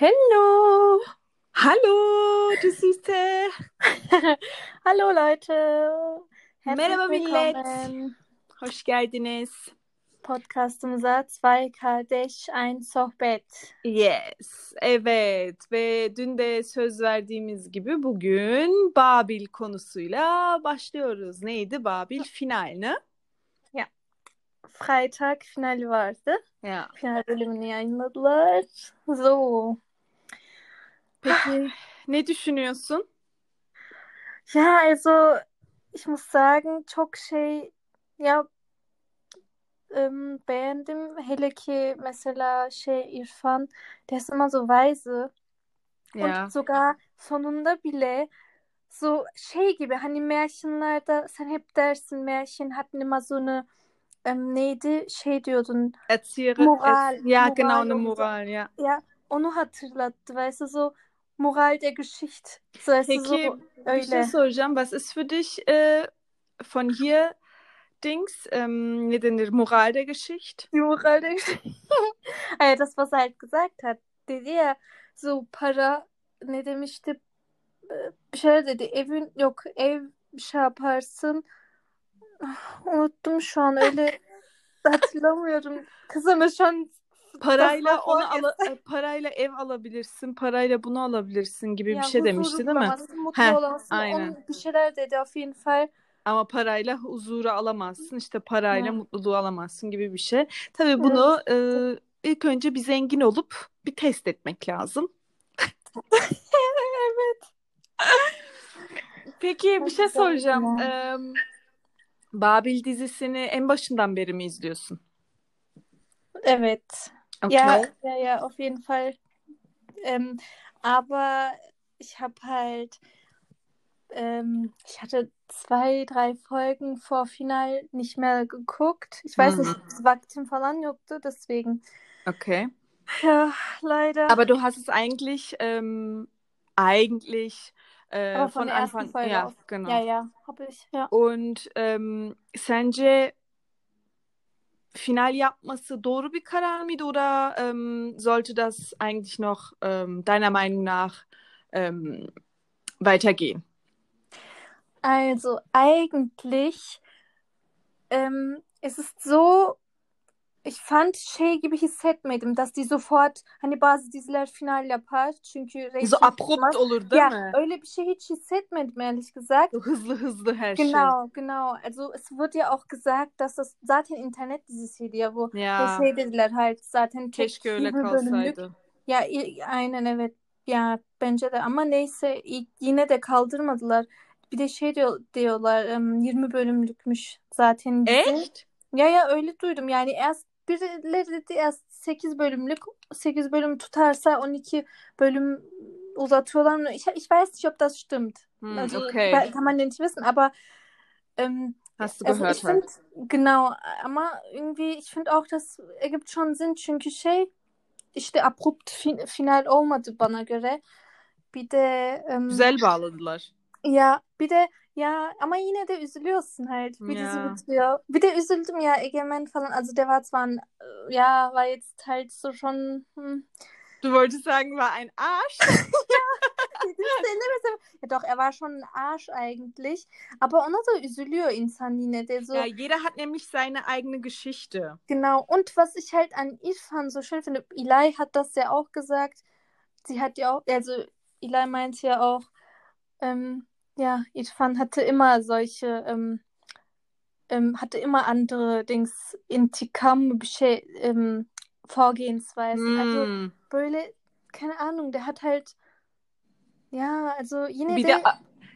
Hello! Hallo, du Süße! Hallo Leute! Merhaba millet. Hoş geldiniz. Podcastımıza Zwei Kardeş Ein Sohbet. Yes, evet ve dün de söz verdiğimiz gibi bugün Babil konusuyla başlıyoruz. Neydi Babil? Final ne? Freitag finali vardı. Ya. Final bölümünü yayınladılar. So. Peki ne düşünüyorsun? Ja, also ich muss sagen çok şey ya ähm, beğendim. Hele ki mesela şey İrfan der ist immer so weise. Ya. Und sogar sonunda bile so şey gibi hani Märchenlerde sen hep dersin Märchen hatten immer so eine ähm, neydi şey diyordun Erzähle Moral, es. Ja, Moral genau, eine und so. Moral, ja. ya onu hatırlattı weißt du so Moral der Geschichte so du so Peki bir şey öyle soracağım. Was ist für dich äh, von hier Dings, ähm, ne denir, Moral der Geschichte? die Moral der Geschichte ja, das was er halt gesagt hat dedi ya so para ne demişti Ee, bir şeyler dedi evin yok ev şey yaparsın Ah, unuttum şu an öyle hatırlamıyorum kızım şu an Parayla onu ala, e, parayla ev alabilirsin, parayla bunu alabilirsin gibi bir Ya şey demişti değil mi? mutlu Heh, olamazsın. aynen. Onun bir şeyler dedi Fall. Ama parayla huzuru alamazsın, işte parayla Ya. mutluluğu alamazsın gibi bir şey. Tabii bunu e, ilk önce bir zengin olup bir test etmek lazım. evet. Peki bir şey soracağım. Ee, Babil dizisini en başından beri mi izliyorsun? Evet. Okay. Ja, ja, ja, auf jeden Fall. Ähm, aber ich habe halt, ähm, ich hatte zwei, drei Folgen vor Final nicht mehr geguckt. Ich weiß Mhm. nicht, vaktim falan yoktu, deswegen. Okay. Ja, leider. Aber du hast es eigentlich, ähm, eigentlich äh, von Anfang, Folge ja, genau. Ja, ja, habe ich, ja. Und ähm, sence final yapması doğru bir karar mıydı oder ähm, sollte das eigentlich noch ähm, deiner Meinung nach ähm, weitergehen? Also eigentlich ähm, es ist so ich fand şey gibi hissetmedim dass die sofort hani bazı diziler final yapar çünkü So reyting abrupt tutmaz. olur değil Ya mi? öyle bir şey hiç hissetmedim ehrlich gesagt. So hızlı hızlı her şey. Genau, genau. Also es wird ja auch gesagt, dass das zaten internet dizisiydi ya bu. Ya şey dediler halt zaten keşke öyle 20 bölümlük. kalsaydı. Ya aynen evet. Ya bence de ama neyse yine de kaldırmadılar. Bir de şey diyor, diyorlar em, 20 bölümlükmüş zaten dizi. Echt? Ya ya öyle duydum. Yani erst birileri dedi erst 8 bölümlük 8 bölüm tutarsa 12 bölüm uzatıyorlar mı? Ich, ich weiß nicht, ob das stimmt. Hm, Also okay. kann man nicht wissen, aber ähm, Hast du also gehört ich finde genau, ama irgendwie ich finde auch das ergibt schon Sinn çünkü şey işte abrupt fin- final olmadı bana göre. Bir de em, Güzel bağladılar. ya bir de ya ama yine de üzülüyorsun halt. Dizi Ja. bitiyor. Bir de üzüldüm ya Egemen falan. Also der war zwar ein, äh, ja, war jetzt halt so schon hm, Du wolltest sagen, war ein Arsch? ja doch, er war schon ein Arsch eigentlich. Aber ona da üzülüyor insan yine de so. Ja, jeder hat nämlich seine eigene Geschichte. Genau. Und was ich halt an Irfan so schön finde, Eli hat das ja auch gesagt. Sie hat ja auch, also Eli meint ja auch, ähm, ja, Irfan hatte immer solche, ähm, ähm, hatte immer andere Dings, Intikam, ähm, Vorgehensweisen. Also Hmm. böyle, keine Ahnung, der hat halt, ja, also yine Bir de de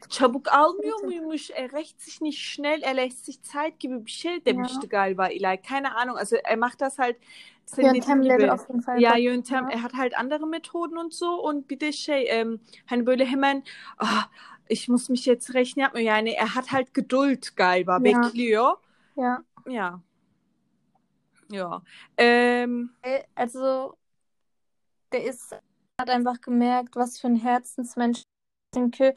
çabuk almıyor Bitte. muymuş? Er rächt sich nicht schnell, er lässt sich Zeit gibi bir şey demişti galiba Eli. Keine Ahnung. Also er macht das halt yöntemleri auf jeden Fall. Bak- yöntem, Ja. er hat halt andere Methoden und so und bir de şey em, hani böyle hemen ah, ich muss mich jetzt rechnen yapmıyor. Yani er hat halt Geduld galiba, Ja. bekliyor. Ja. Ja. Ja. Ähm, Äh, Also, der ist, hat einfach gemerkt, was für ein Herzensmensch. Çünkü,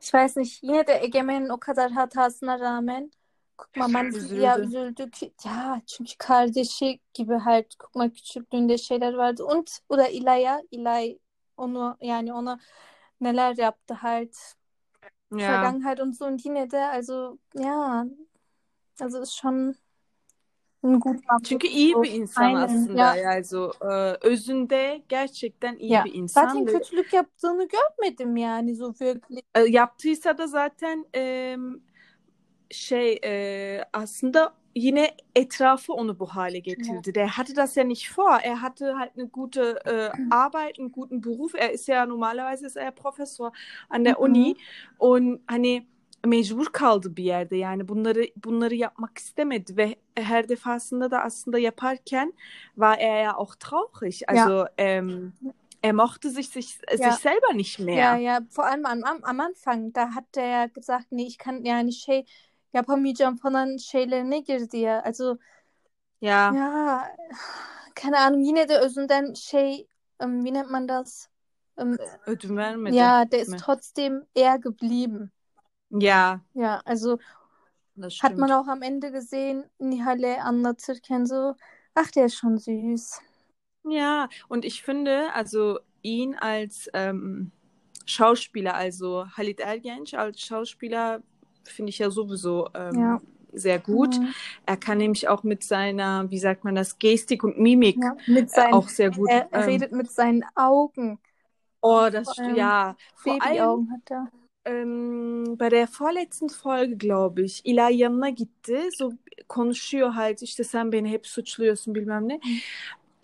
ich weiß nicht, yine de Egemen'in o kadar hatasına rağmen Guckma man Üzüldü. ya üzüldü ki ya çünkü kardeşi gibi halt guckma küçüklüğünde şeyler vardı und oder İlaya İlay onu yani ona neler yaptı halt Ja. Vergangenheit und so und yine de also ja also ist schon ein guter Çünkü iyi bir insan Aynen, aslında ya. yani e, özünde gerçekten iyi Ya, bir insan Zaten ve kötülük yaptığını görmedim yani so wirklich. e, yaptıysa da zaten e, şey e, aslında yine etrafı onu bu hale getirdi. Der hatte das ja nicht vor. Er hatte halt eine gute äh, Arbeit, einen guten Beruf. Er ist ja normalerweise ist er ja Professor an der Hı hı. Uni und hani mecbur kaldı bir yerde. Yani bunları bunları yapmak istemedi ve her defasında da aslında yaparken war er ja auch traurig. Also ähm, er mochte sich, sich, Ja. sich selber nicht mehr. Ja, ja, vor allem am, am, Anfang, da hat ja gesagt, nee, ich kann yani şey yapamayacağım falan şeylerine girdi ya. Also Ja. ja, keine Ahnung, yine de özünden şey, ähm, wie nennt man das? Ähm, Ödün vermedi. ja, der ist trotzdem er geblieben. Ja, Ja, also hat man auch am Ende gesehen, Nihal'e anlatırken so, ach, der ist schon süß. Ja, und ich finde, also ihn als ähm, Schauspieler, also Halit Ergenç als Schauspieler finde ich ja sowieso ähm, Ja. sehr gut. Mhm. Er kann nämlich auch mit seiner, wie sagt man das, Gestik und Mimik Ja, seinen, auch sehr gut. er, er ähm, redet mit seinen Augen. oh, das allem ja, vor allem hat er. ähm, bei der vorletzten Folge glaube ich, İlay yanına gitti. So konuşuyor halt işte sen beni hep suçluyorsun bilmem ne.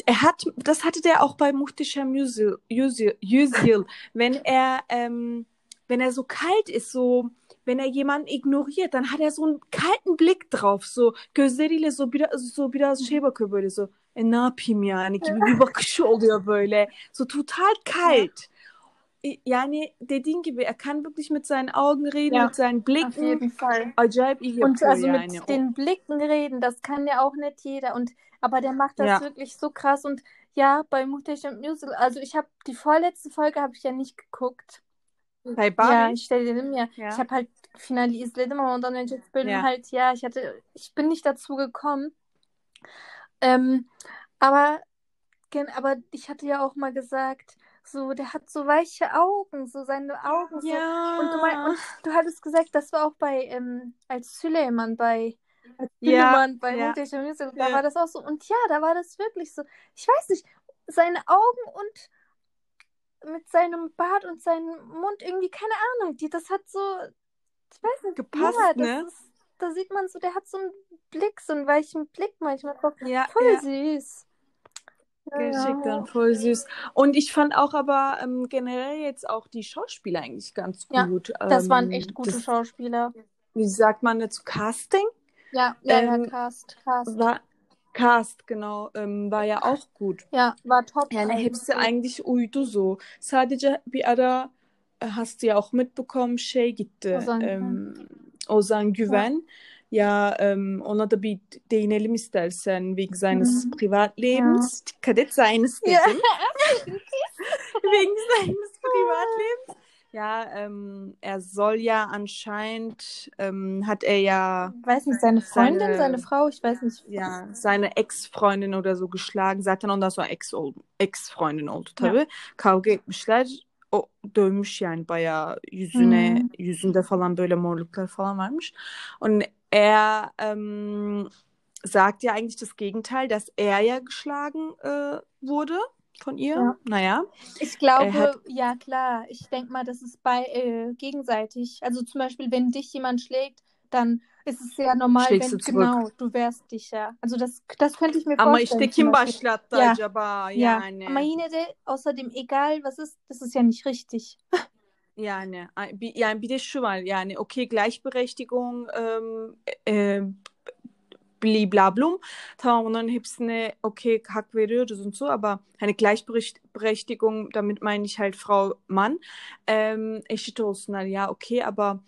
Er hat, das hatte der auch bei Muhteşem Yüzyıl, Yüzyıl, Yüzyıl wenn er, ähm, wenn er so kalt ist, so, wenn er jemanden ignoriert, dann hat er so einen kalten Blick drauf, so gözleriyle so biraz, so biraz şey bakıyor böyle so, e ne yapayım yani gibi bir bakışı oluyor böyle, so total kalt. Yani dediğin gibi er kann wirklich mit seinen Augen reden, Ja, mit seinen Auf Blicken jeden Fall. acayip iyi Und also yani. mit den Blicken reden, das kann ja auch nicht jeder. Und aber der macht das Ja. wirklich so krass. Und ja, bei Muhteşem Musical, also ich habe die vorletzte Folge habe ich ja nicht geguckt. Bei Ja, Barbie? ich stelle dedim ya. Ja. Ich habe halt Finale izledim ama ondan önceki bölüm Ja. halt ja, ich hatte ich bin nicht dazu gekommen. Ähm, aber aber ich hatte ja auch mal gesagt, so der hat so weiche Augen, so seine Augen so und du mein, Ja. und du hattest gesagt, das war auch bei ähm, als Süleyman bei als Ja, bei ja. Musical, da Ja. war das auch so und ja, da war das wirklich so. Ich weiß nicht, seine Augen und mit seinem Bart und seinem Mund irgendwie, keine Ahnung, die, das hat so, ich weiß nicht, Gepasst, ja, ne? ist, da sieht man so, der hat so einen Blick, so einen weichen Blick manchmal. Voll Ja, voll ja. süß. Ja, Gerçekten ja. voll süß. Und ich fand auch aber ähm, generell jetzt auch die Schauspieler eigentlich ganz Ja, gut. Das waren Ähm, echt gute das, Schauspieler. wie sagt man dazu? Casting? Ja, ja, ja, Ähm, Cast, Cast. War, Cast, genau. Ähm, war ja auch gut. Ja, war top Yani hepsi eigentlich. eigentlich uydu so. Sadece bir ara e, hast du ja auch mitbekommen şey gitti. Ozan Güven. Em, Ozan Güven. Ya em, ona da bir değinelim istersen wegen seines. Privatlebens. Dikkat et seines Ja. dedim. Wegen seines Privatlebens. Ja, ähm, er soll ja anscheinend, ähm, hat er ja, Weiß nicht, seine Freundin, Seine- seine Frau, ich weiß nicht. ya seine Ex-Freundin oder so geschlagen. Zaten ondan sonra ex oldu, ex-freundin oldu tabii. Kavga etmişler. O dövmüş yani bayağı yüzüne, Hmm. yüzünde falan böyle morluklar falan varmış. Und er ähm, sagt ja eigentlich das Gegenteil, dass er ja geschlagen äh, wurde von ihr. Ja. Naja. Ich glaube, hat- ja klar, ich denke mal, das ist bei äh, gegenseitig. Also zum Beispiel, wenn dich jemand schlägt, dann ist es ja normal, Schlägst wenn du genau, du wehrst dich ja. Also das, das könnte ich mir Ama vorstellen. işte zum kim başlattı Ja. acaba Ja, yani? aber yine de außerdem egal, was ist, das ist ja nicht richtig. Yani yani bir de şu var yani okey Gleichberechtigung ähm, e, bliblablum tamam onların hepsine okey hak veriyoruz und so aber hani Gleichberechtigung damit meine ich halt Frau Mann ähm, eşit olsunlar ya okey aber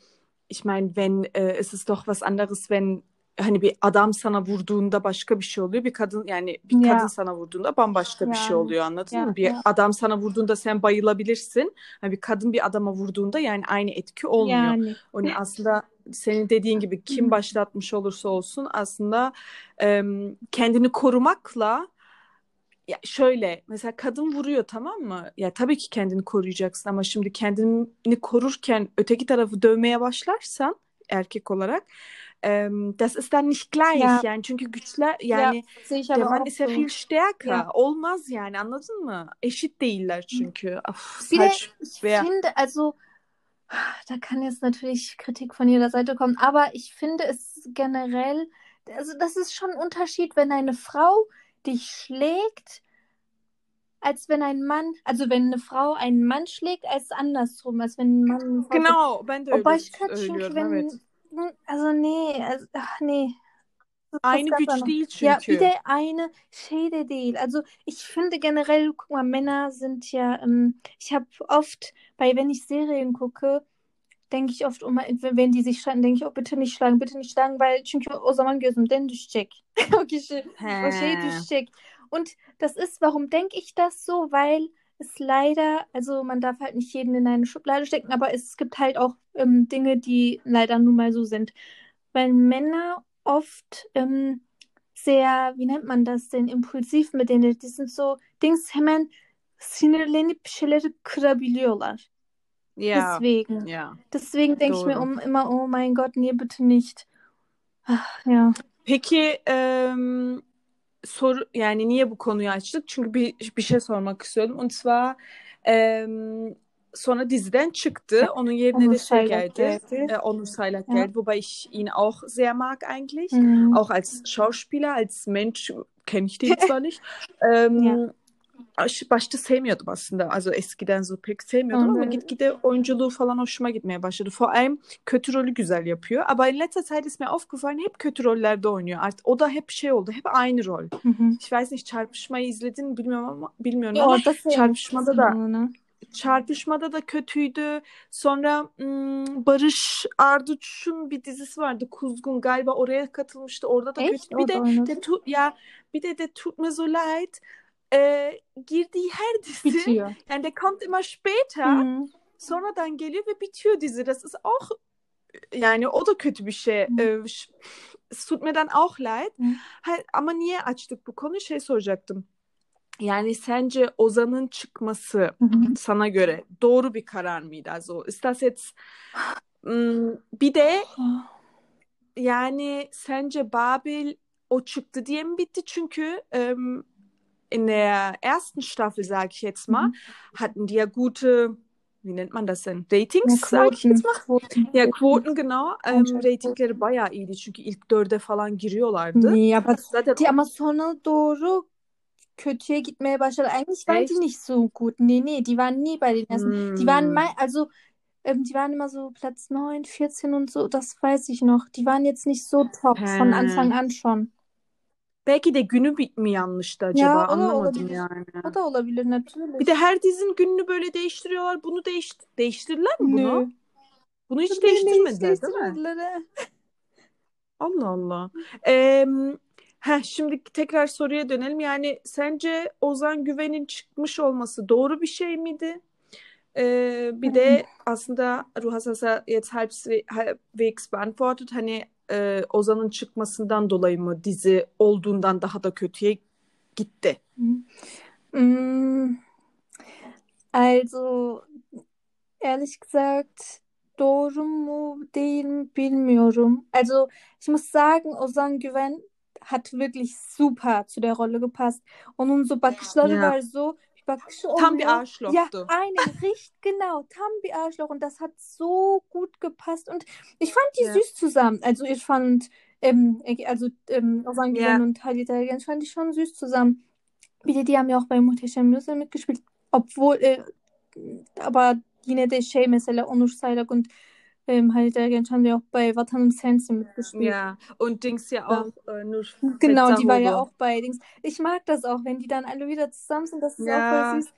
ich meine wenn äh, es ist doch was anderes wenn hani bir adam sana vurduğunda başka bir şey oluyor bir kadın yani bir Ya. kadın sana vurduğunda bambaşka bir şey Yani, oluyor anladın ya, mı? Bir ya. adam sana vurduğunda sen bayılabilirsin. Hani bir kadın bir adama vurduğunda yani aynı etki olmuyor. Yani. Onun aslında senin dediğin gibi kim başlatmış olursa olsun aslında em, kendini korumakla ya şöyle mesela kadın vuruyor tamam mı? Ya tabii ki kendini koruyacaksın ama şimdi kendini korurken öteki tarafı dövmeye başlarsan erkek olarak ähm, das ist dann nicht gleich Ja. yani çünkü güçler yani sehe ich der Mann ist ja viel stärker. Ja. Olmaz yani anladın mı? Eşit değiller çünkü. Of, Bir de finde, also da kann jetzt natürlich Kritik von jeder Seite kommen, aber ich finde es generell, also das ist schon ein Unterschied, wenn eine Frau dich schlägt, als wenn ein Mann, also wenn eine Frau einen Mann schlägt, als andersrum, als wenn ein Mann eine Frau schlägt. Genau de O öyle başka çünkü söylüyorum wenn, also nee, also, ah, nee. Aynı güç anderes. değil Ja, çünkü. bir de eine şey de değil. Also ich finde generell, guck mal, Männer sind ja, ähm, ich habe oft, bei wenn ich Serien gucke, denke ich oft, um, wenn die sich streiten, denke ich, oh bitte nicht schlagen, bitte nicht schlagen, weil çünkü o zaman gözümden düşecek. o kişi, o şey düşecek. Und das ist, warum denke ich das so? Weil es leider, also man darf halt nicht jeden in eine Schublade stecken, aber es gibt halt auch ähm, Dinge, die leider nun mal so sind. Weil Männer oft ähm, sehr, wie nennt man das denn, impulsiv mit denen, die sind so, Dings hemen sinirlenip bir şeyleri kırabiliyorlar. Ja. Deswegen. Ja. Deswegen denke ich mir um, immer, oh mein Gott, nee, bitte nicht. Ach, ja. Peki em, soru yani niye bu konuyu açtık? Çünkü bir bir şey sormak istiyordum. Und zwar em, sonra diziden çıktı. Onun yerine Onur de şey geldi. geldi. Äh, Onur Saylak Ja. geldi, wobei ich ihn auch sehr mag eigentlich. Mhm. Auch als Schauspieler, als Mensch kenne ich den zwar nicht. Ähm, Ja. aş- Başta sevmiyordum aslında. Also eskiden so pek sevmiyordum ama Onları- gitgide oyunculuğu falan hoşuma gitmeye başladı. Vor allem kötü rolü güzel yapıyor. Aber in letzter Zeit ist mir aufgefallen, hep kötü rollerde oynuyor. Artık o da hep şey oldu. Hep aynı rol. Mhm. Ich weiß nicht, Çarpışmayı izledin mi bilmiyorum ama bilmiyorum ama orada Çarpışmada da onu. Çarpışmada da kötüydü. Sonra Barış Arduç'un bir dizisi vardı. Kuzgun galiba oraya katılmıştı. Orada da kötü. Bir de, de tu, ya bir de de tut mir so leid. Ee, girdiği her dizi Bitiyor. yani der kommt immer später. Mhm. Sonradan geliyor ve bitiyor dizi. Das ist auch yani o da kötü bir şey. Hı. Es tut mir dann auch leid. Hı. Ama niye açtık bu konuyu? Şey soracaktım. Yani sence Ozan'ın çıkması sana göre doğru bir karar mıydı? Also ist das jetzt Hmm, bir de yani sence Babil o çıktı diye mi bitti? Çünkü ähm, in der ersten Staffel, sage ich jetzt mal, Mhm. hatten die ja gute, wie nennt man das denn? Ja, Ratings, sage ich jetzt mal. Quoten. Ya Quoten genau. Ähm, ratingleri bayağı iyiydi çünkü ilk dörde falan giriyorlardı. Nee, aber Zaten ama sonra doğru kötüye gitmeye başladı. Eigentlich waren die nicht so gut. Nee, nee, die waren nie bei den ersten. Die waren mal, also ähm, die waren immer so Platz 9, 14 und so, das weiß ich noch. Die waren jetzt nicht so top von He. Anfang an schon. Belki de günü mi yanlıştı acaba? Ya Anlamadım olabilir. yani. O da olabilir Bir natürlich. de her dizinin gününü böyle değiştiriyorlar. Bunu değiş değiştirdiler mi bunu? Nö. Bunu hiç Nee, nee, hiç değiştirmediler değil mi? değiştirmediler. Allah Allah. Ee, heh, şimdi tekrar soruya dönelim. Yani sence Ozan Güven'in çıkmış olması doğru bir şey miydi? Ee, bir de aslında Ruh Hassas'a jetzt halbwegs beantwortet. Hani e, Ozan'ın çıkmasından dolayı mı dizi olduğundan daha da kötüye gitti? Also, ehrlich gesagt, doğru mu değil mi bilmiyorum. Also, ich muss sagen, Ozan Güven hat wirklich super zu der Rolle gepasst. Onun so bakışları Ja. var so, bir bakışı Tam bir oluyor. Ja, aynen, richtig genau, tam bir Arschloch und das hat so gut gepasst und ich fand die Ja. süß zusammen. Also ich fand, ähm, also ähm, Ozan und Halit Ergenç fand ich schon süß zusammen. Bir die haben ja auch bei Muhteşem Yüzyıl mitgespielt. Obwohl, äh, aber yine de şey mesela Onur Saylak und ähm, Halit Ergenç haben ja auch bei Vatanım Sensin mitgespielt. Ja, und Dings ja Ja. auch äh, nur Genau, die war ja auch bei Dings. Ich mag das auch, wenn die dann alle wieder zusammen sind. Das ist auch Ja. voll süß.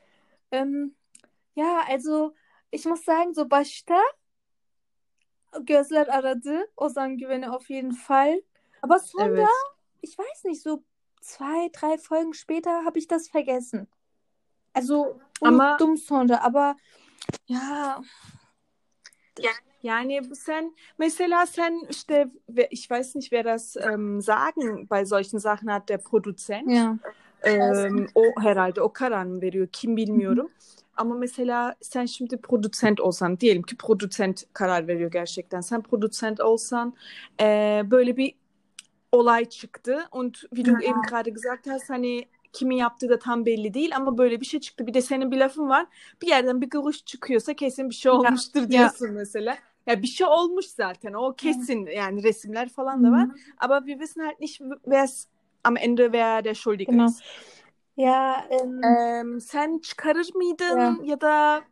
Ähm, ja, also ich muss sagen, so başta gözler aradı Ozan Güven'i auf jeden Fall. Aber Evet. ich weiß nicht, so zwei, drei Folgen später habe ich das vergessen. Also unuttum sonra, aber ja, Yani sen mesela sen işte ich weiß nicht wer das ähm, sagen bei solchen Sachen hat der Produzent ja. Em, o herhalde o karar mı veriyor kim bilmiyorum. Ama mesela sen şimdi produsent olsan diyelim ki produsent karar veriyor gerçekten. Sen produsent olsan e, böyle bir olay çıktı und wie du eben gerade gesagt hast hani kimin yaptığı da tam belli değil ama böyle bir şey çıktı. Bir de senin bir lafın var. Bir yerden bir görüş çıkıyorsa kesin bir şey olmuştur ya. diyorsun mesela. Ya bir şey olmuş zaten. O kesin yani resimler falan da var. Mhm. Aber wir wissen halt nicht, wer es am Ende wer der Schuldige Genau. ist. Ja, ähm, Ähm, sen çıkarır mıydın Ja. ya da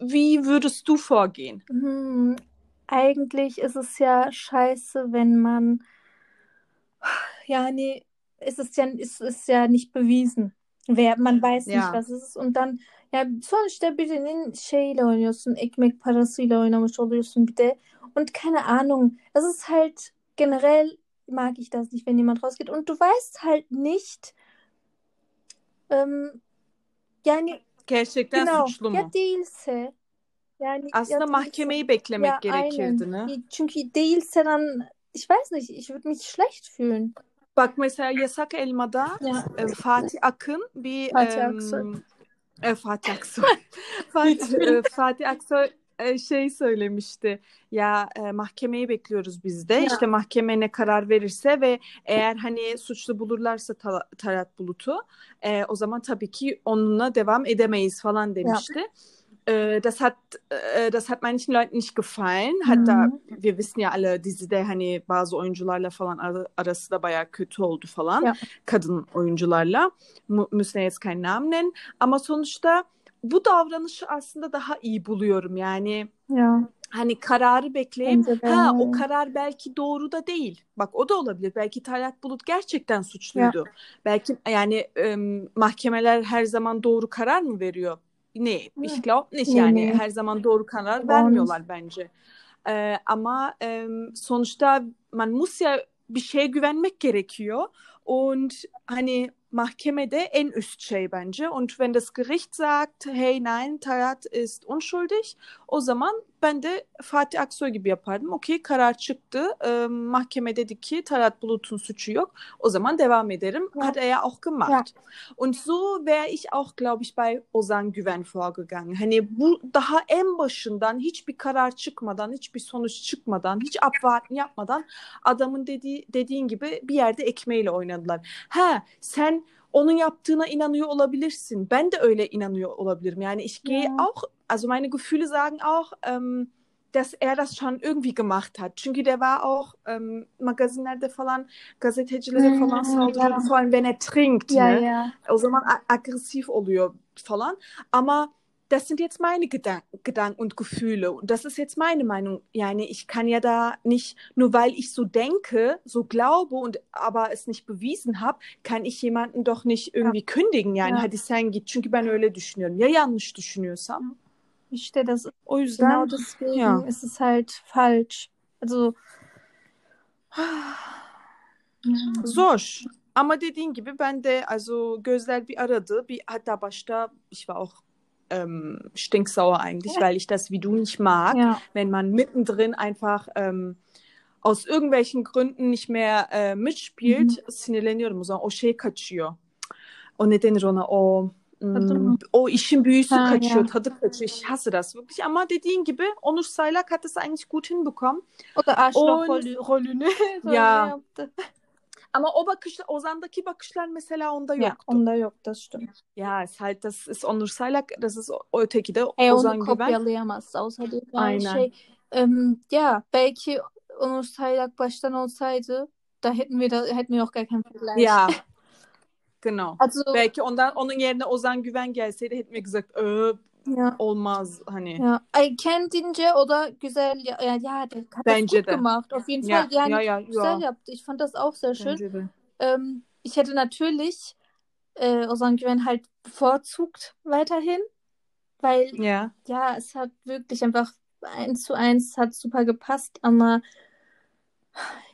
wie, würdest du vorgehen? hm, eigentlich ist es ja scheiße, wenn man, yani, es ist ja, es ist ja nicht bewiesen. Wer, man weiß nicht, Ja. was es ist. Und dann, ya sonuçta birinin şeyle oynuyorsun, ekmek parasıyla oynamış oluyorsun bir de. Und keine Ahnung, es ist halt generell mag ich das nicht, wenn jemand rausgeht. Und du weißt halt nicht, ähm, yani Gerçekten genau, suçlu mu? ya değilse, yani ya Aslında değilse. mahkemeyi beklemek Ja, gerekirdi aynen. ne? Çünkü değilse dann, ich weiß nicht, ich würde mich schlecht fühlen. Bak mesela Yasak Elma'da Ja. e, Fatih Akın bir Fatih em, Aksoy. E, Fatih Aksoy. Fatih, e, Fatih Aksoy e, şey söylemişti. Ya e, mahkemeyi bekliyoruz biz de. Ya. İşte mahkeme ne karar verirse ve eğer hani suçlu bulurlarsa Ta- Talat Bulut'u e, o zaman tabii ki onunla devam edemeyiz falan demişti. Äh, das hat äh, das hat manchen Leuten nicht gefallen. Hatta Mhm. wir wissen ya alle dizide hani bazı oyuncularla falan ara- arası da bayağı kötü oldu falan. Ja. Kadın oyuncularla. Mu- müssen jetzt keinen Namen nennen. Ama sonuçta bu davranışı aslında daha iyi buluyorum. Yani Ja, hani kararı bekleyip ha o karar belki doğru da değil. Bak o da olabilir. Belki Talat Bulut gerçekten suçluydu. Belki yani em, mahkemeler her zaman doğru karar mı veriyor? Ne? Ich glaube nicht yani. nee. Her zaman doğru karar vermiyorlar bence. Ee, ama em, sonuçta man muss ya bir şeye güvenmek gerekiyor. Und hani mahkemede en üst şey bence. Und wenn das Gericht sagt, hey nein, Talat ist unschuldig, o zaman ben de Fatih Aksoy gibi yapardım. Okey karar çıktı. Ee, mahkeme dedi ki Talat Bulut'un suçu yok. O zaman devam ederim. Ja. Hat er ja auch gemacht. Ja. Und so wäre ich auch, glaube ich, bei Ozan Güven vorgegangen. Hani bu daha en başından hiçbir karar çıkmadan, hiçbir sonuç çıkmadan, hiç abwarten yapmadan adamın dediği dediğin gibi bir yerde ekmeğiyle oynadılar. Ha sen onun yaptığına inanıyor olabilirsin. Ben de öyle inanıyor olabilirim. Yani ich gehe Ja. auch, also meine Gefühle sagen auch, ähm, dass er das schon irgendwie gemacht hat. Çünkü der war auch ähm, magazinlerde falan gazetecilere falan saldırıyor. Vor allem wenn er trinkt. ja, ne? ja. O zaman a- aggressiv oluyor falan. Aber das sind jetzt meine Gedanken, Gedanken und Gefühle. Und das ist jetzt meine Meinung. Yani ich kann ja da nicht, nur weil ich so denke, so glaube und aber es nicht bewiesen habe, kann ich jemanden doch nicht irgendwie kündigen. Yani Ja. hadi sen git. Çünkü ben öyle düşünüyorum. Ya yanlış düşünüyorsam? İşte das O yüzden genau deswegen ja. ist es halt falsch. Also Zor. Ama dediğin gibi ben de also gözler bir aradı. Bir hatta başta ich war auch ähm, stinksauer eigentlich, weil ich das wie du nicht mag, ja, wenn man mittendrin einfach ähm, aus irgendwelchen Gründen nicht mehr äh, mitspielt. Sinirleniyorum o şey kaçıyor. O ne denir ona? O Tadı hmm, mı? o işin büyüsü Ha, kaçıyor, ja. tadı kaçıyor. Ich hasse das wirklich. Ama dediğin gibi Onur Saylak hat das eigentlich gut hinbekommen. o da Arschloch rolü, rolünü böyle Ja. yaptı. Ama o bakışlar, Ozan'daki bakışlar mesela onda yoktu. onda yok. Ja, ist halt, das ist Onur Saylak, das ist o o öteki de E Ozan onu Güven. kopyalayamaz. Außerdem yani Aynen. şey ähm, ja belki Onur Saylak baştan olsaydı da hätten wir da hätten wir auch gar keinen Vergleich. Ja, genau. Also Belki ondan onun yerine Ozan Güven gelseydi hepimiz gesagt, "Ö, ja. olmaz hani. Ja, ay kendince o da güzel ya, ya, ya der hat Bence das gut de. gemacht. Auf jeden Ja, Fall, yani ja, ja, güzel ja. yaptı. Ich fand das auch sehr schön. Ähm, ich hätte natürlich äh, Ozan Güven halt bevorzugt weiterhin, weil Ja. ja, es hat wirklich einfach eins zu eins hat super gepasst, aber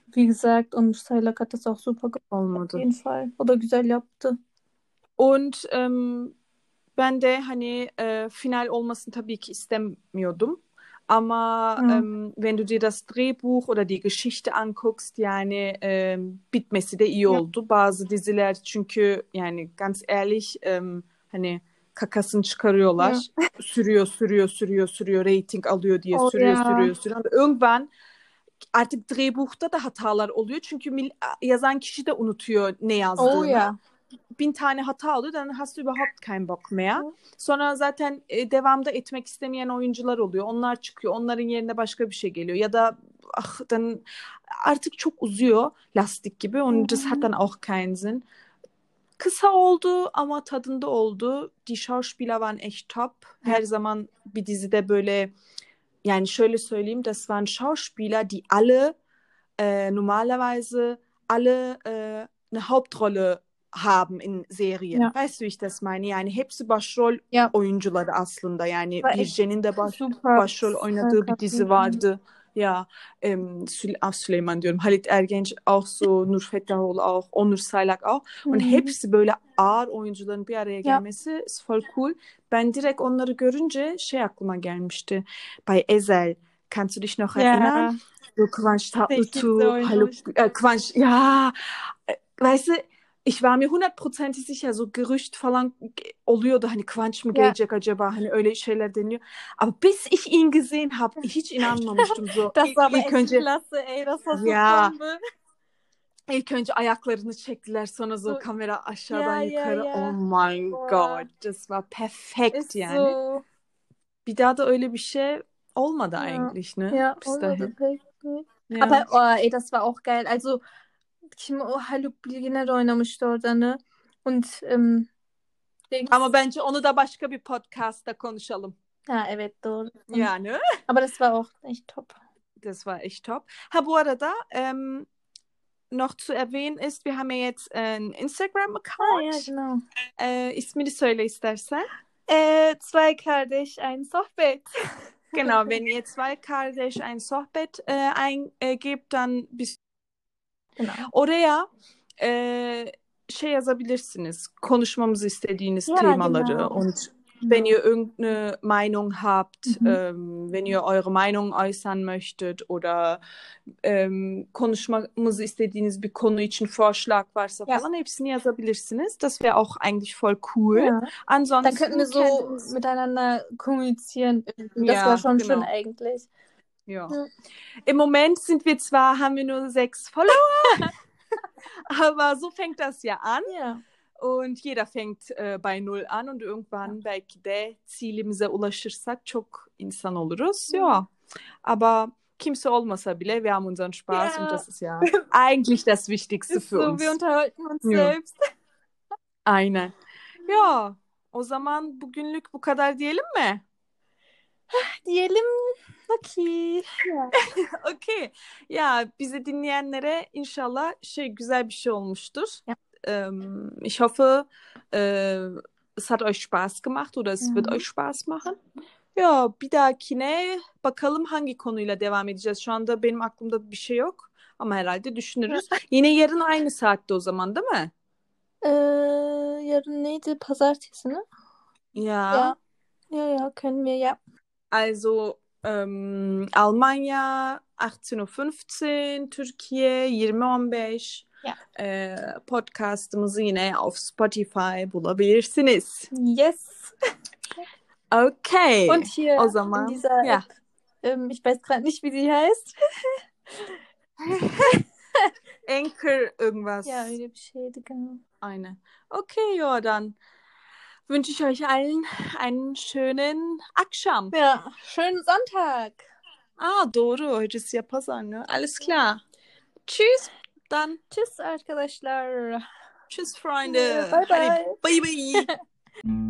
wie gesagt, und Saylak hat das auch super gemacht, auf jeden Fall. O da güzel yaptı. Und ähm, ben de hani e, final olmasını tabii ki istemiyordum. Ama Hı. em, wenn du dir das Drehbuch oder die Geschichte anguckst yani em, bitmesi de iyi Ya. oldu. Bazı diziler çünkü yani ganz ehrlich em, hani kakasını çıkarıyorlar. Sürüyor, sürüyor, sürüyor, sürüyor. Rating alıyor diye Oh sürüyor, ya. sürüyor, sürüyor. Ama irgendwann artık drehbuchta da hatalar oluyor. Çünkü yazan kişi de unutuyor ne yazdığını. Oh ja. Bin tane hata oluyor. Dann hast du überhaupt keinen Bock mehr. Sonra zaten e, devamda etmek istemeyen oyuncular oluyor. Onlar çıkıyor. Onların yerine başka bir şey geliyor. Ya da ah, dann artık çok uzuyor lastik gibi. Und das hat dann auch keinen Sinn. Kısa oldu ama tadında oldu. Die Schauspieler waren echt top. Her zaman bir dizide böyle yani şöyle söyleyeyim, das waren Schauspieler, die alle äh, normalerweise alle äh, eine Hauptrolle haben in Serien. Ja. Weißt du, wie ich das meine? Yani hepsi başrol Ja. oyuncuları aslında. Yani Birce'nin de baş, Super. başrol oynadığı bir dizi vardı. Ja, ähm, Sül ah, Süleyman diyorum. Halit Ergenç auch so, Nur Fettahoğlu auch, Onur Saylak auch. Und Mhm. hepsi böyle ağır oyuncuların bir araya Ya. gelmesi ist voll cool. Ben direkt onları görünce şey aklıma gelmişti. Bei Ezel, kannst du dich noch erinnern? So Kıvanç Tatlıtuğ, Haluk, äh, Kıvanç, äh, weißt du, ich war mir hundertprozentig sicher, so Gerücht falan oluyordu hani Kıvanç mı gelecek acaba hani öyle şeyler deniyor. Aber bis ich ihn gesehen habe, hiç inanmamıştım so. Das war aber ilk önce klasse, ey. Das war so Ja. Ilk önce ayaklarını çektiler sonra so So- kamera aşağıdan ya, yukarı. ya. Oh my Boah. God, das war perfekt Ist yani. so. Bir daha da öyle bir şey olmadı Ja. eigentlich ne? Ja, Bis oh, dahin. Ja. Aber oh, ey, das war auch geil. Also, kim o Haluk Bilginer oynamıştı orada ne? Und ähm, Dings. Ama bence onu da başka bir podcast'ta konuşalım. Ja, evet doğru. Yani. Aber das war auch echt top. Das war echt top. Ha bu arada ähm, noch zu erwähnen ist, wir haben ja jetzt einen Ah, ja, Instagram-Account. genau. Äh, ismini söyle istersen. Äh, zwei kardeş, ein Sohbet. Genau, wenn ihr zwei kardeş ein Sohbet äh, eingebt, dann bist Genau. oraya e, şey yazabilirsiniz. Konuşmamızı istediğiniz Ja, Themaları genau. und wenn ihr irgendeine Meinung habt, Mhm. ähm, wenn ihr eure Meinung äußern möchtet oder ähm, konuşmamızı istediğiniz bir konu için Vorschlag varsa Ja. falan hepsini yazabilirsiniz. Das wäre auch eigentlich voll cool. Ja. Ansonsten Dann könnten wir so miteinander kommunizieren. Das Ja, war schon genau. schön eigentlich. Ja. Ja. Im Moment sind wir zwar, haben wir nur sechs Follower, aber so fängt das ja an. Ja. Und jeder fängt e, by null an und irgendwann belki de zielimize ulaşırsak çok insan oluruz. Ja. Aber kimse olmasa bile wir haben unseren Spaß Ja. und das ist ja eigentlich das Wichtigste für so, uns. wir unterhalten uns Ja. selbst. Aynen. Ya o zaman bugünlük bu kadar diyelim mi? Diyelim. Okay. Ja. Okey. Ya bizi dinleyenlere inşallah şey güzel bir şey olmuştur. Ja. Ähm, ich hoffe, äh, es hat euch Spaß gemacht oder es wird euch Spaß machen. Ya bir dahakine bakalım hangi konuyla devam edeceğiz. Şu anda benim aklımda bir şey yok ama herhalde düşünürüz. Yine yarın aynı saatte o zaman değil mi? Äh, yarın neydi? Pazartesi ne? Ya. Ja. Ja, ja, können wir, ja. Also ähm, Almanya 18.15 Uhr, Türkiye 20.15 Ya. Ee, podcastımızı yine auf Spotify bulabilirsiniz. Yes. Okay. Und hier o zaman in dieser ja. App, ähm, ich weiß gerade nicht, wie sie heißt. Anchor irgendwas. Ja, öyle bir şeydi genau. Aynen. Okay, ja, dann wünsche ich euch allen einen schönen Akşam. Ja, schönen Sonntag. Ah, doğru. Heute ist ja Pazar, ne? Alles klar. Tschüss. Dann Tschüss arkadaşlar. tschüss, Freunde. Bye, bye. Hadi, bye, bye.